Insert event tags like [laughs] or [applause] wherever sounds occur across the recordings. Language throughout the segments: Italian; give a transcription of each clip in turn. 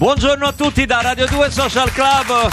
Buongiorno a tutti da Radio 2 Social Club.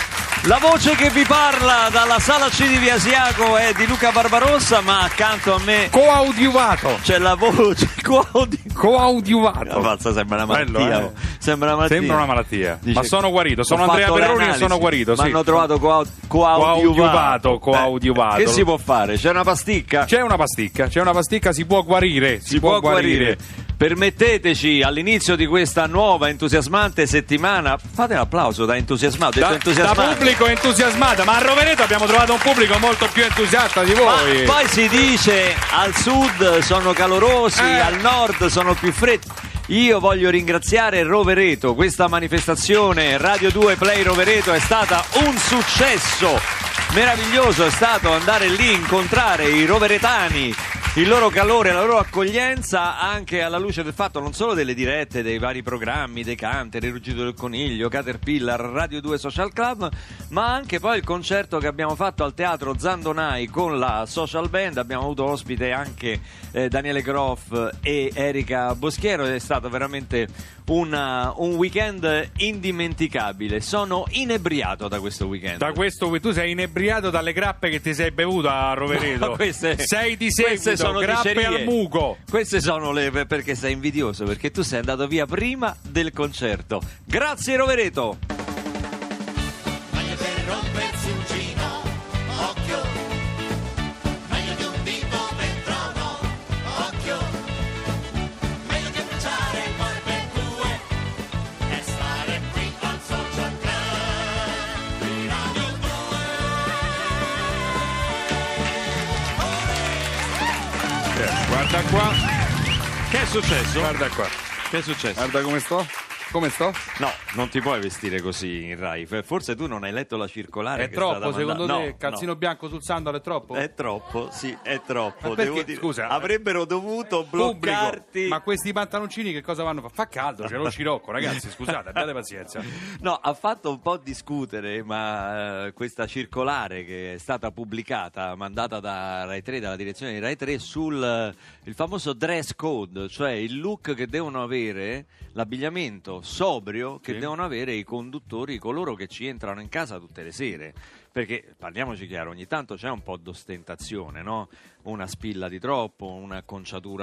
La voce che vi parla dalla sala C di Viasiaco è di Luca Barbarossa, ma accanto a me Coaudiuvato. c'è la voce [laughs] Claudio. Coaudiuvato. Ammazza, sembra una Bello, malattia. eh? oh. Sembra una malattia. Sembra una malattia. Dice- Ma sono guarito. Sono Andrea Perroni e sono guarito. Mi Sì. hanno trovato coau- Coadiuvato, coadiuvato. coadiuvato. Eh, Che si può fare? C'è una pasticca? C'è una pasticca. C'è una pasticca. Si può guarire. Si, si può guarire. Permetteteci all'inizio di questa nuova entusiasmante settimana. Fate un applauso da entusiasmato. Da, da pubblico entusiasmato, ma a Rovereto abbiamo trovato un pubblico molto più entusiasta di Ma voi. poi si dice al sud sono calorosi, Eh. al nord sono più freddi. Io voglio ringraziare Rovereto, questa manifestazione Radio 2 Play Rovereto è stata un successo meraviglioso, è stato andare lì, incontrare i roveretani, il loro calore, la loro accoglienza anche alla luce del fatto non solo delle dirette dei vari programmi, dei Canter, il Ruggito del Coniglio, Caterpillar, Radio 2 Social Club, ma anche poi il concerto che abbiamo fatto al Teatro Zandonai con la Social Band, abbiamo avuto ospite anche eh, Daniele Groff e Erika Boschiero ed è stato veramente una- un weekend indimenticabile. Sono inebriato da questo weekend. Da questo tu sei inebriato dalle grappe che ti sei bevuto a [laughs] Rovereto. No, queste- sei di seguito, sono grappe al muco. Queste sono le perché sei invidioso, perché tu sei andato via prima del concerto. Grazie Rovereto. Successo? guarda qua. Che è successo? Guarda come sto. Come sto? No, non ti puoi vestire così in Rai. Forse tu non hai letto la circolare. È troppo, secondo mandata. te? No, Calzino no. bianco sul sandalo è troppo? È troppo, sì, è troppo. Perché? Dire- Scusa, avrebbero dovuto Pubblico. bloccarti. Ma questi pantaloncini che cosa vanno a fare? Fa caldo, c'è lo scirocco, ragazzi, scusate, abbiate pazienza. [laughs] No, ha fatto un po' discutere, ma eh, questa circolare che è stata pubblicata, mandata da Rai 3, dalla direzione di Rai 3, sul eh, il famoso dress code, cioè il look che devono avere, l'abbigliamento sobrio che Sì. devono avere i conduttori, coloro che ci entrano in casa tutte le sere. Perché parliamoci chiaro, ogni tanto c'è un po' d'ostentazione, no? Una spilla di troppo, una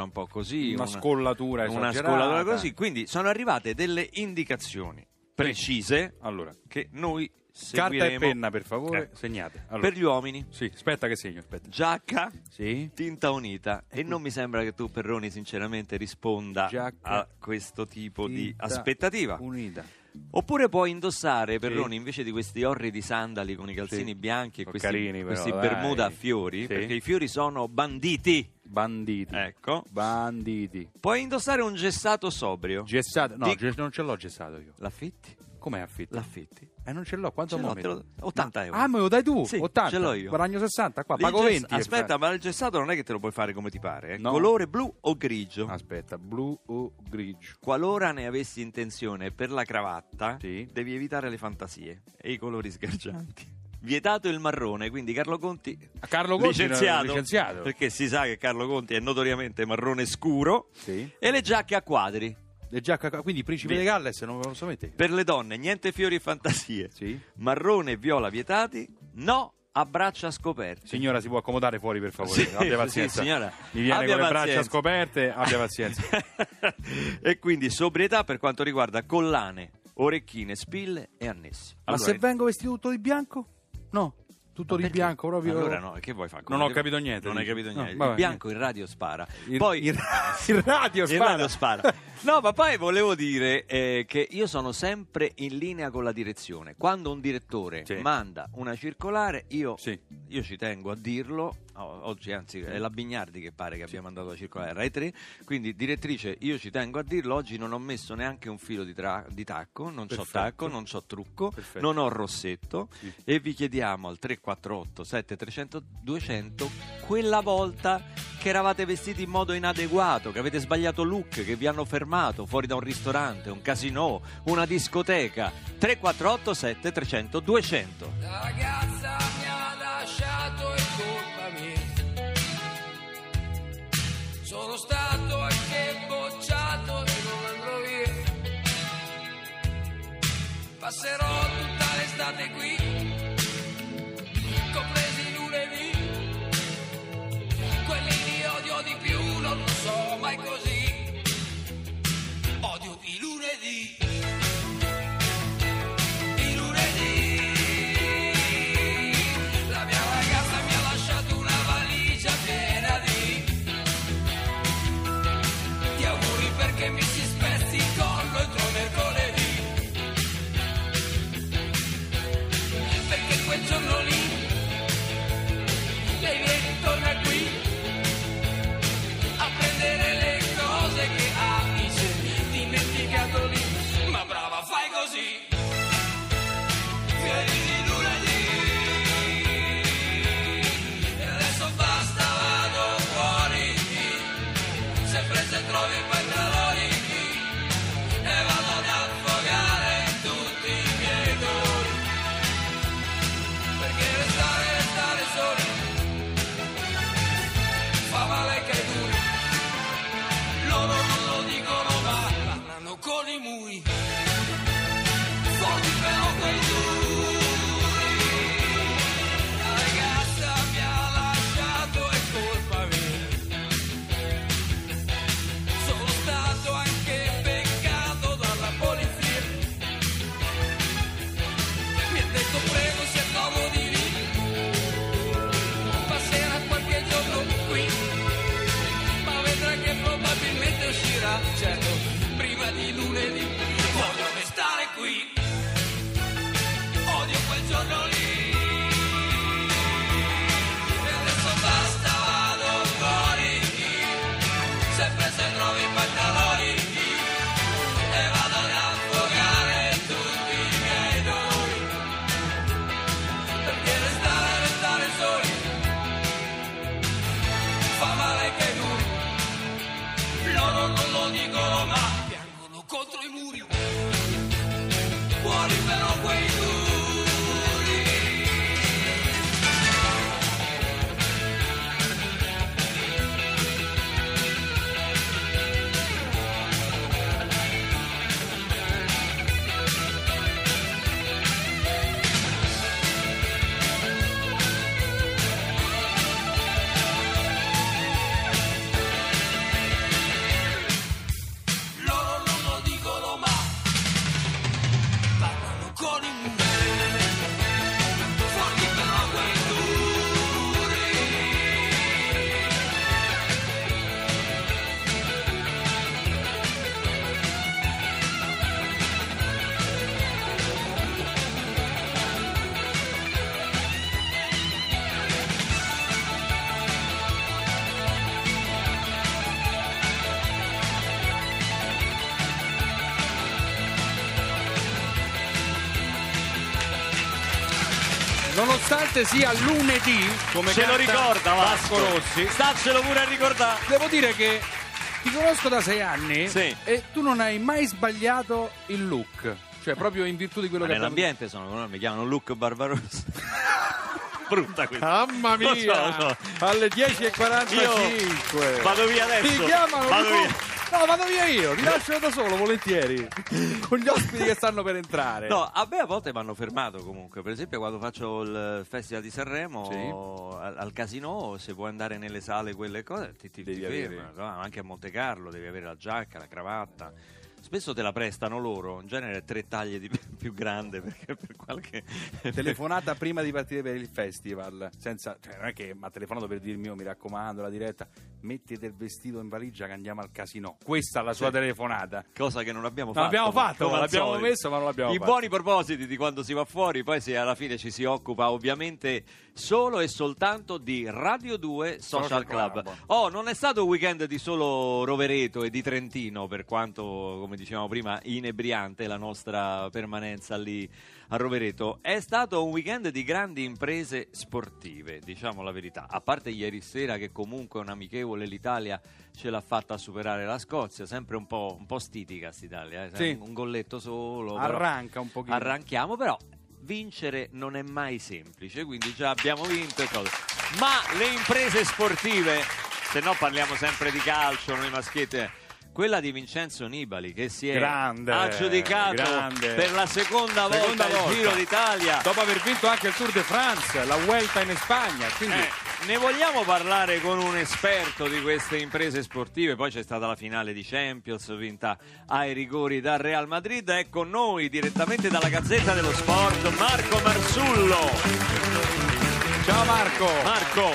un po' così, Una scollatura una esagerata. scollatura così. Quindi sono arrivate delle indicazioni precise Allora, che noi carta e penna, per favore, Eh. segnate. Allora, per gli uomini. Sì, aspetta che segno, aspetta. Giacca, Sì. tinta unita e non mi sembra che tu Perroni sinceramente risponda Giacca, a questo tipo di aspettativa. Unita. Oppure puoi indossare Perroni invece di questi orridi sandali con i calzini Sì. bianchi e questi, carini, però, questi bermuda a fiori, Sì. perché i fiori sono banditi. Banditi. Ecco. Banditi. Puoi indossare un gessato sobrio. Gessato. No, Di- non ce l'ho gessato io. L'affitti? Come affitto? L'affitti? Eh, non ce l'ho. Quanto Ce l'ho, lo- 80 euro. Ah, me lo dai tu? Sì, 80. ce l'ho io. Guadagno 60 qua, pago gess- 20. per Aspetta, ma il gessato non è che te lo puoi fare come ti pare. eh. No. Colore blu o grigio. Aspetta, blu o grigio? Qualora ne avessi intenzione per la cravatta, Sì. devi evitare le fantasie e i colori sgargianti. Vietato il marrone, quindi Carlo Conti Carlo Conti licenziato, licenziato. perché si sa che Carlo Conti è notoriamente marrone scuro Sì. e le giacche a quadri. Giacca- quindi Principe Sì. di Galles non lo posso mettere? Per le donne niente fiori e fantasie. Sì. Marrone e viola vietati, no a braccia scoperte. Signora, si può accomodare fuori per favore? Sì, abbia sì, pazienza. signora. Mi viene Abbia con le braccia pazienza. scoperte, abbia pazienza. [laughs] e quindi sobrietà per quanto riguarda collane, orecchine, spille e annessi. Ma Allora, se vengo vestito tutto di bianco? No, tutto di bianco proprio. Allora no, che vuoi fare? Non ho capito niente, Non hai capito No, niente. vabbè, il bianco in radio spara. Il, poi il, [laughs] il radio il spara. radio spara. [laughs] No, ma poi volevo dire eh, che io sono sempre in linea con la direzione. Quando un direttore Sì. manda una circolare, io, Sì. io ci tengo a dirlo. Oggi, anzi, è la Bignardi che pare che abbia mandato la circolare a Rai 3. Quindi, direttrice, io ci tengo a dirlo. Oggi non ho messo neanche un filo di, tra- di tacco, non c'ho Perfetto. tacco, non c'ho trucco, Perfetto. non ho rossetto. Sì. E vi chiediamo al 348 7300 200 quella volta che eravate vestiti in modo inadeguato, che avete sbagliato look, che vi hanno fermato fuori da un ristorante, un casino, una discoteca. 348 7300 200 La ragazza mi ha lasciato è Passerò tutta l'estate qui, Nonostante sia lunedì, come Ce lo ricorda Vasco Rossi, Staccelo pure a ricordare. devo dire che ti conosco da sei anni Sì. e tu non hai mai sbagliato il look. Cioè, proprio in virtù di quello Ma che nell'ambiente sono, mi chiamano Luke Barbarossa. [laughs] Brutta questa. Mamma mia! so, so. Alle 10.45 Io vado via adesso. Ti chiamano Vado tu- via. No, vado via io, ti lascio da solo, volentieri. Con gli ospiti che stanno per entrare. No, a me a volte mi hanno fermato comunque. Per esempio, quando faccio il Festival di Sanremo Sì. al, al casino, se vuoi andare nelle sale, quelle cose, ti, ti, ti fermano. no? Anche a Monte Carlo devi avere la giacca, la cravatta. Spesso te la prestano loro, in genere tre taglie di [laughs] più grande perché per qualche [laughs] Telefonata prima di partire per il festival, senza, cioè non è che mi ha telefonato per dirmi, oh, mi raccomando, la diretta, mettete il vestito in valigia che andiamo al casino. Questa è la sua Sì. telefonata. cosa che non abbiamo Non fatto. l'abbiamo fatto, come al l'abbiamo solito. messo, ma non l'abbiamo I fatto. buoni propositi di quando si va fuori, poi se alla fine ci si occupa ovviamente solo e soltanto di Radio 2 Social, Social Club. Club. Oh, non è stato un weekend di solo Rovereto e di Trentino, per quanto, come dicevamo prima, inebriante la nostra permanenza lì a Rovereto. È stato un weekend di grandi imprese sportive, diciamo la verità. A parte ieri sera che comunque un amichevole l'Italia ce l'ha fatta superare la Scozia, sempre un po', un po' stitica st'Italia, eh? Sì. un, golletto solo. Arranca un pochino. Arranchiamo, però vincere non è mai semplice, quindi già abbiamo vinto e cose. Ma le imprese sportive, se no parliamo sempre di calcio, noi maschietti, quella di Vincenzo Nibali che si è Grande, aggiudicato grande. per la seconda, Seconda volta, il Giro d'Italia. Dopo aver vinto anche il Tour de France, la Vuelta in Spagna. Quindi Eh, ne vogliamo parlare con un esperto di queste imprese sportive? Poi c'è stata la finale di Champions vinta ai rigori dal Real Madrid. È con noi direttamente dalla Gazzetta dello Sport Marco Marzullo. Ciao Marco! Marco,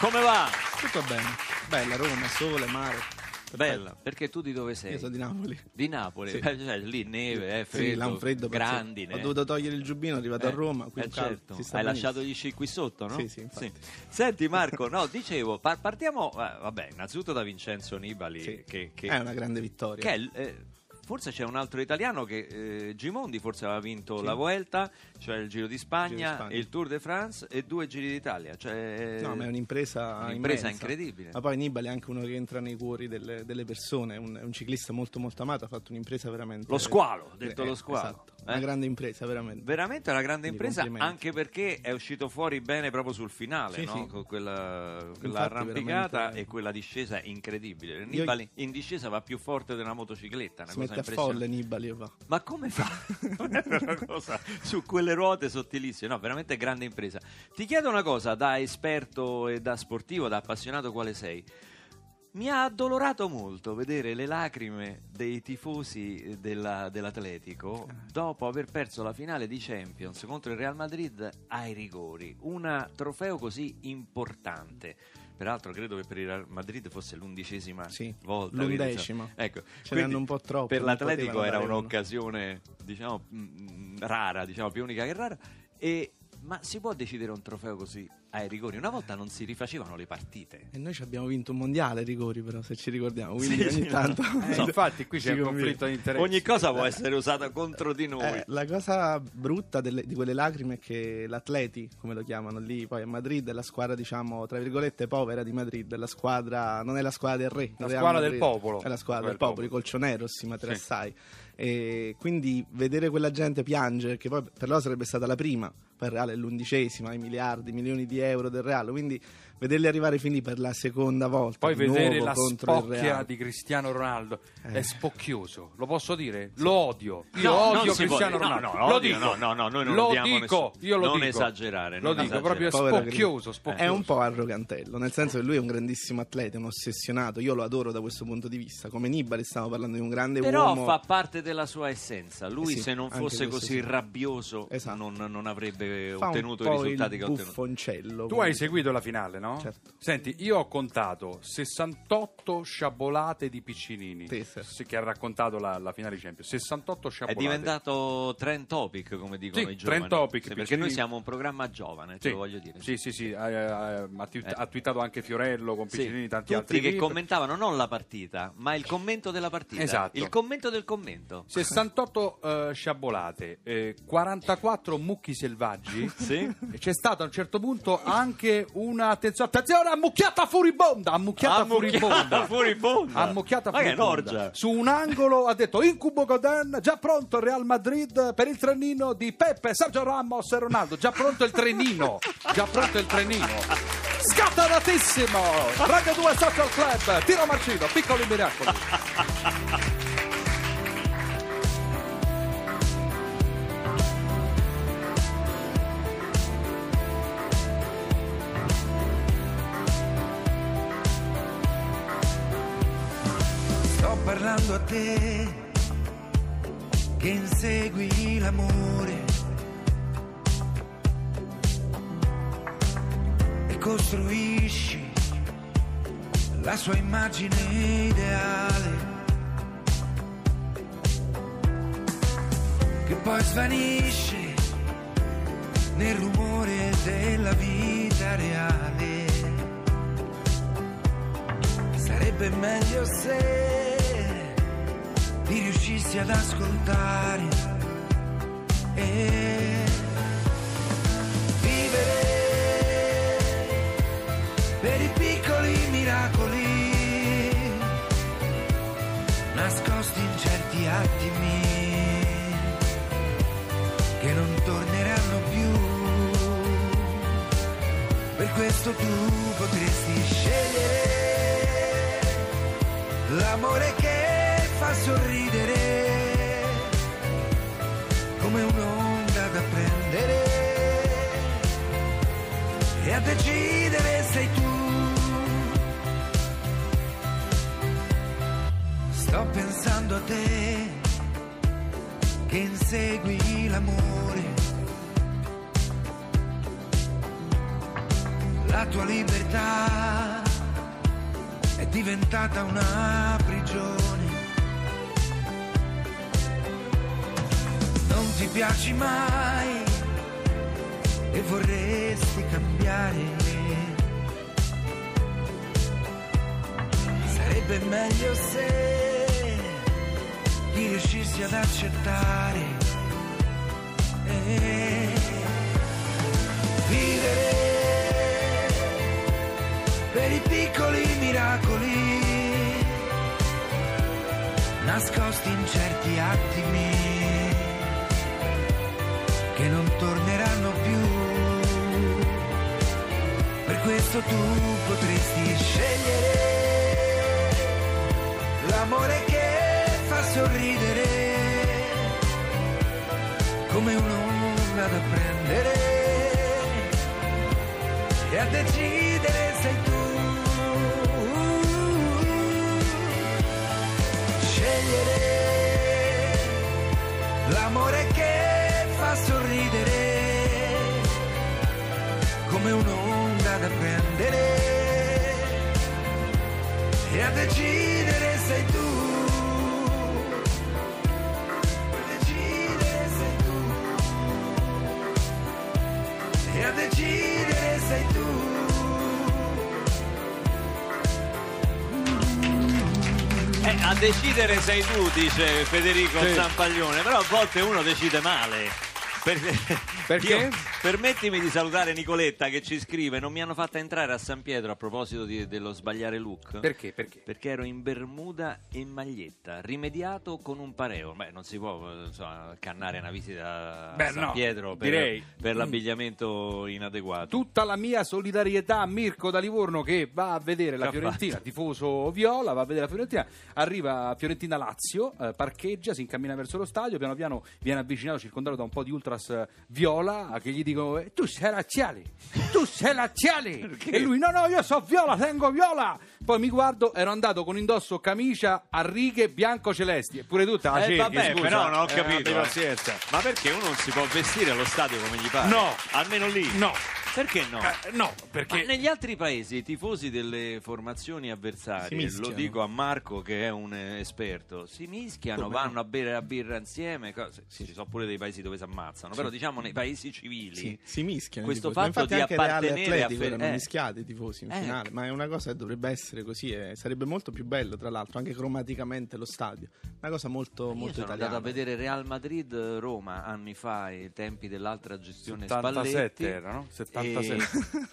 come va? Tutto bene. Bella Roma, sole, mare. Bella, perché tu di dove sei? Io sono di Napoli. Di Napoli, Sì. Eh, cioè, lì neve, eh, Sì, freddo, un freddo grandine. Ho dovuto togliere il giubbino, arrivato a Eh, Roma, qui eh, certo. Hai benissimo. lasciato gli sci qui sotto, no? Sì, sì, infatti. Senti Marco, no, dicevo, par- partiamo, eh, vabbè, innanzitutto da Vincenzo Nibali, Sì. che, che- È una grande vittoria. che è eh, forse c'è un altro italiano che eh, Gimondi forse aveva vinto Sì. la Vuelta, cioè il Giro di Spagna, Giro di il Tour de France e due Giri d'Italia. Cioè, No, ma è un'impresa, un'impresa incredibile. Ma poi Nibali è anche uno che entra nei cuori delle, delle persone, è un, ciclista molto molto amato, ha fatto un'impresa veramente... Lo squalo, ho detto Eh, lo squalo. Esatto, Eh? una grande impresa, veramente. Veramente una grande Quindi impresa, anche perché è uscito fuori bene proprio sul finale, Sì, no? sì. con quella, quella arrampicata veramente- e quella discesa incredibile. Io- Nibali in discesa va più forte della motocicletta, una Si cosa mette a impressionante. folle Nibali, va. Ma come fa? [laughs] Non è una cosa su quelle ruote sottilissime, no, veramente grande impresa. Ti chiedo una cosa, da esperto e da sportivo, da appassionato quale sei. Mi ha addolorato molto vedere le lacrime dei tifosi della- dell'Atletico dopo aver perso la finale di Champions contro il Real Madrid ai rigori. Un trofeo così importante. Peraltro credo che per il Real Madrid fosse l'undicesima Sì, volta. l'undecima. quindi, Ecco, Ce n'hanno un po' troppo, Per l'Atletico era un'occasione, diciamo, mm, rara, diciamo, più unica che rara. E, ma si può decidere un trofeo così ai rigori? Una volta non si rifacevano le partite. E noi ci abbiamo vinto un mondiale ai rigori, però, se ci ricordiamo. Quindi Sì, ogni sì, tanto... Eh, [laughs] So, infatti qui c'è ci un conviene. conflitto di interessi. Ogni cosa può essere usata contro di noi. Eh, la cosa brutta delle- di quelle lacrime è che l'Atleti, come lo chiamano lì, poi a Madrid è la squadra, diciamo, tra virgolette, povera di Madrid, la squadra, non è la squadra del re, La squadra del popolo. È la squadra Del popolo, popolo. i colchoneros, i materassai. Sì. E quindi vedere quella gente piangere, che poi per loro sarebbe stata la prima, poi il Real è l'undicesima, i miliardi, milioni di euro del Real, quindi vederli arrivare fin lì per la seconda volta, Poi di vedere nuovo la contro il spocchia Real. di Cristiano Ronaldo Eh. è spocchioso, lo posso dire? Lo odio. Io No, odio si può Cristiano dire. No, Ronaldo. no, lo odio, dico. no, no, no, noi non lo odiamo dico, nessuno. io lo Non dico. esagerare, Lo non dico, esagerare. proprio Povera spocchioso, È spocchioso. un po' arrogantello, nel senso che lui è un grandissimo atleta, un ossessionato. Io lo adoro da questo punto di vista. Come Nibali, stiamo parlando di un grande Però uomo. fa parte della sua essenza. Lui, Eh sì, se non fosse così sì. rabbioso, Esatto. non, non avrebbe Fa un ottenuto i po' risultati il che ha ottenuto. buffoncello. Tu hai seguito la finale, no? Certo. Senti, io ho contato 68 sciabolate di Piccinini Sì, sì. sì, che ha raccontato la, la finale di Champions. 68 È sciabolate. diventato trend topic, come dicono Sì, i giovani. trend topic, Sì, perché noi siamo un programma giovane, te Sì, lo voglio dire. Sì, sì, sì, ha, ha- ha Eh. ha twittato anche Fiorello con Sì, Piccinini, tanti tutti altri. che video. commentavano non la partita, ma il commento della partita. Esatto. Il commento del commento. 68 eh, sciabolate, eh, 44 mucchi selvaggi. Sì? E c'è stata a un certo punto anche una attenzione, attenzione, ammucchiata furibonda, ammucchiata furibonda. furibonda. Ammucchiata furibonda. Su un angolo ha detto Incubo Godin, già pronto il Real Madrid per il trenino di Peppe, Sergio Ramos e Ronaldo. Già pronto il trenino. Già pronto il trenino. Scatenatissimo! Radio 2 Social Club, tiro Marcino, piccoli miracoli. Parlando a te che insegui l'amore e costruisci la sua immagine ideale che poi svanisce nel rumore della vita reale. Sarebbe meglio se ti riuscissi ad ascoltare e vivere per i piccoli miracoli nascosti in certi attimi che non torneranno più. Per questo tu potresti scegliere l'amore che fa sorridere come un'onda da prendere e a decidere sei tu. Sto pensando a te che insegui l'amore, la tua libertà è diventata una prigione. Ti piaci mai e vorresti cambiare. Sarebbe meglio se riuscissi ad accettare. E vivere per i piccoli miracoli nascosti in certi attimi questo tu potresti scegliere l'amore che fa sorridere come un'onda da prendere e a decidere sei tu. Scegliere l'amore che fa sorridere come un'onda da prendere e a decidere sei tu. A decidere sei tu. E a decidere sei tu. Eh, a decidere sei tu, dice Federico Sì. Zampaglione, però a volte uno decide male. Perché? Perché? Io- permettimi di salutare Nicoletta che ci scrive: Non mi hanno fatto entrare a San Pietro a proposito di- dello sbagliare look. Perché? Perché? Perché ero in bermuda e maglietta, rimediato con un pareo. Beh, non si può eh, insomma, cannare una visita a Beh, San no, Pietro per, direi. per l'abbigliamento inadeguato. Tutta la mia solidarietà a Mirko da Livorno che va a vedere la Che ha Fiorentina, fatto? tifoso viola, va a vedere la Fiorentina, arriva a Fiorentina Lazio, eh, parcheggia, si incammina verso lo stadio, piano piano viene avvicinato, circondato da un po' di ultras eh, viola che gli dicono "Eh, tu sei razziale, [laughs] tu sei razziale e lui no no io so viola, tengo viola poi mi guardo, ero andato con indosso camicia a righe bianco-celesti e pure tutta la Eh, cerchi, vabbè, scusa. però non ho Eh, capito. pazienza. Ma perché uno non si può vestire allo stadio come gli pare? No. Almeno lì? No. Perché no? Eh, no, perché Ma negli altri paesi i tifosi delle formazioni avversarie, lo dico a Marco che è un eh, esperto, si mischiano, Come vanno a bere la birra insieme, cose- sì, ci sono pure dei paesi dove si ammazzano, però diciamo nei paesi civili Sì, si mischiano. questo fatto infatti di e appartenere a Fer- erano eh. mischiati i tifosi in Eh. finale, ma è una cosa che dovrebbe essere così e sarebbe molto più bello, tra l'altro, anche cromaticamente lo stadio. Una cosa molto, Io molto sono italiana. andato a vedere Real Madrid-Roma anni fa, ai tempi dell'altra gestione 77 Spalletti. era, no? 77. E,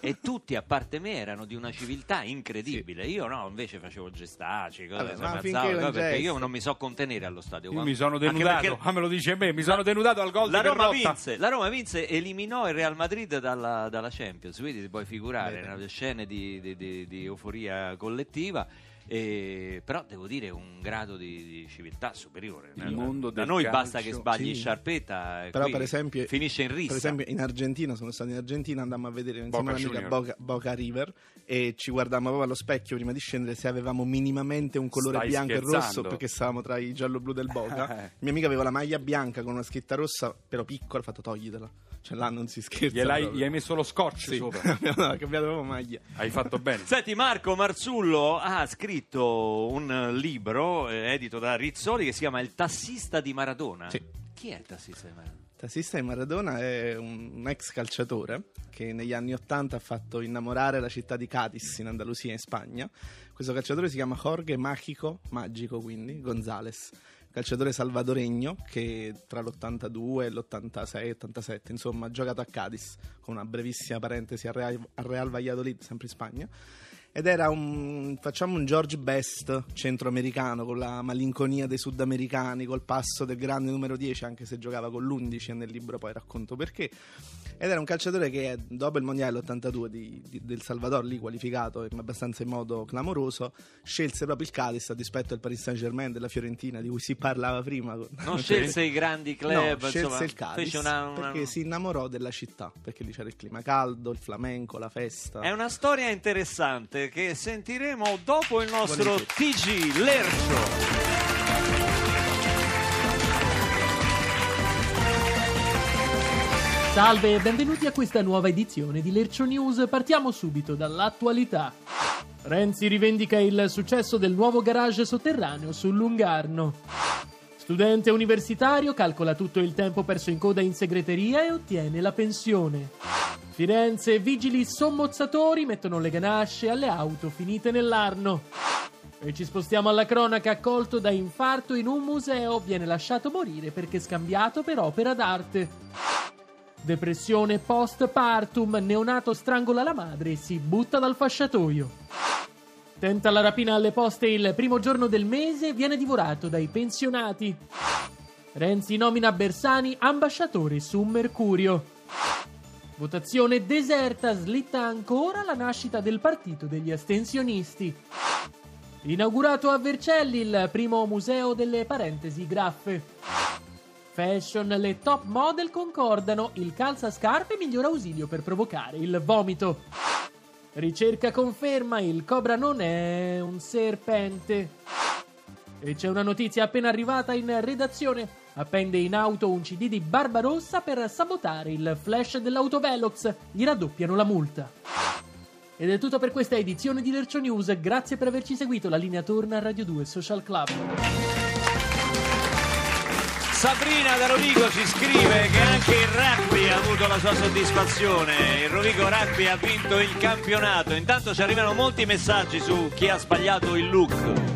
[laughs] e tutti, a parte me, erano di una civiltà incredibile. Io no, invece facevo gestaci, cose, Vabbè, cose, non perché io non mi so contenere allo stadio. Io Quando- mi sono denudato, perché ah, me lo dice me, mi sono denudato al gol La di Roma, vinse, la Roma vinse, eliminò il Real Madrid dalla, dalla Champions, quindi ti puoi figurare, Bene. nelle scene di, di- di- di euforia collettiva. E- però devo dire un grado di, di civiltà superiore. Il mondo da noi calcio, basta che sbagli sì. sciarpetta e Però per esempio, finisce in rissa. per esempio in Argentina, sono stato in Argentina, andammo a vedere insieme all'amica. Boca, Boca River e ci guardammo proprio allo specchio prima di scendere se avevamo minimamente un colore Stai bianco e scherzando? rosso perché stavamo tra i giallo-blu del Boca. Eh. [laughs] Mia amica aveva la maglia bianca con una scritta rossa, però piccola, ho fatto toglitela. Cioè là non si scherza. Gliel'hai- gli hai messo lo scotch Sì. sopra. [laughs] no, ha cambiato proprio maglia. Hai fatto bene. Senti, Marco Marzullo ha scritto un libro eh, edito da Rizzoli che si chiama Il tassista di Maradona. Sì. Chi è il tassista di Maradona? Tassista di Maradona è un, un ex calciatore che negli anni Ottanta ha fatto innamorare la città di Cádiz in Andalusia in Spagna. Questo calciatore si chiama Jorge Mágico, magico quindi, González, calciatore salvadoregno che tra l'82 e l'86-87 insomma ha giocato a Cádiz con una brevissima parentesi al Real, al Real Valladolid, sempre in Spagna. Ed era un facciamo un George Best centroamericano con la malinconia dei sudamericani, col passo del grande numero 10, anche se giocava con l'11 e nel libro poi racconto perché. Ed era un calciatore che dopo il mondiale 82 di- di- del Salvador, lì qualificato in- abbastanza in modo clamoroso, scelse proprio il Cadiz a dispetto del Paris Saint Germain, della Fiorentina, di cui si parlava prima. Non [laughs] scelse i grandi club, No, scelse insomma, il Cadiz una, una- perché si innamorò della città, perché lì c'era il clima caldo, il flamenco, la festa. È una storia interessante che sentiremo dopo il nostro. TG Lercio. Salve e benvenuti a questa nuova edizione di Lercio News. Partiamo subito dall'attualità. Renzi rivendica il successo del nuovo garage sotterraneo sul Lungarno. Studente universitario calcola tutto il tempo perso in coda in segreteria e ottiene la pensione. Firenze, vigili sommozzatori mettono le ganasce alle auto finite nell'Arno. E ci spostiamo alla cronaca, accolto da infarto in un museo, viene lasciato morire perché scambiato per opera d'arte. Depressione postpartum, neonato strangola la madre e si butta dal fasciatoio. Tenta la rapina alle poste il primo giorno del mese, viene divorato dai pensionati. Renzi nomina Bersani ambasciatore su Mercurio. Votazione deserta, slitta ancora la nascita del partito degli astensionisti. Inaugurato a Vercelli il primo museo delle parentesi graffe. Fashion, le top model concordano, il calzascarpe miglior ausilio per provocare il vomito. Ricerca conferma, il cobra non è un serpente. E c'è una notizia appena arrivata in redazione. Appende in auto un CD di Barbarossa per sabotare il flash dell'autovelox. Gli raddoppiano la multa. Ed è tutto per questa edizione di Lercio News. Grazie per averci seguito. La linea torna a Radio 2 Social Club. Sabrina da Rovigo ci scrive che anche il rugby ha avuto la sua soddisfazione. Il Rovigo Rugby ha vinto il campionato. Intanto ci arrivano molti messaggi su chi ha sbagliato il look.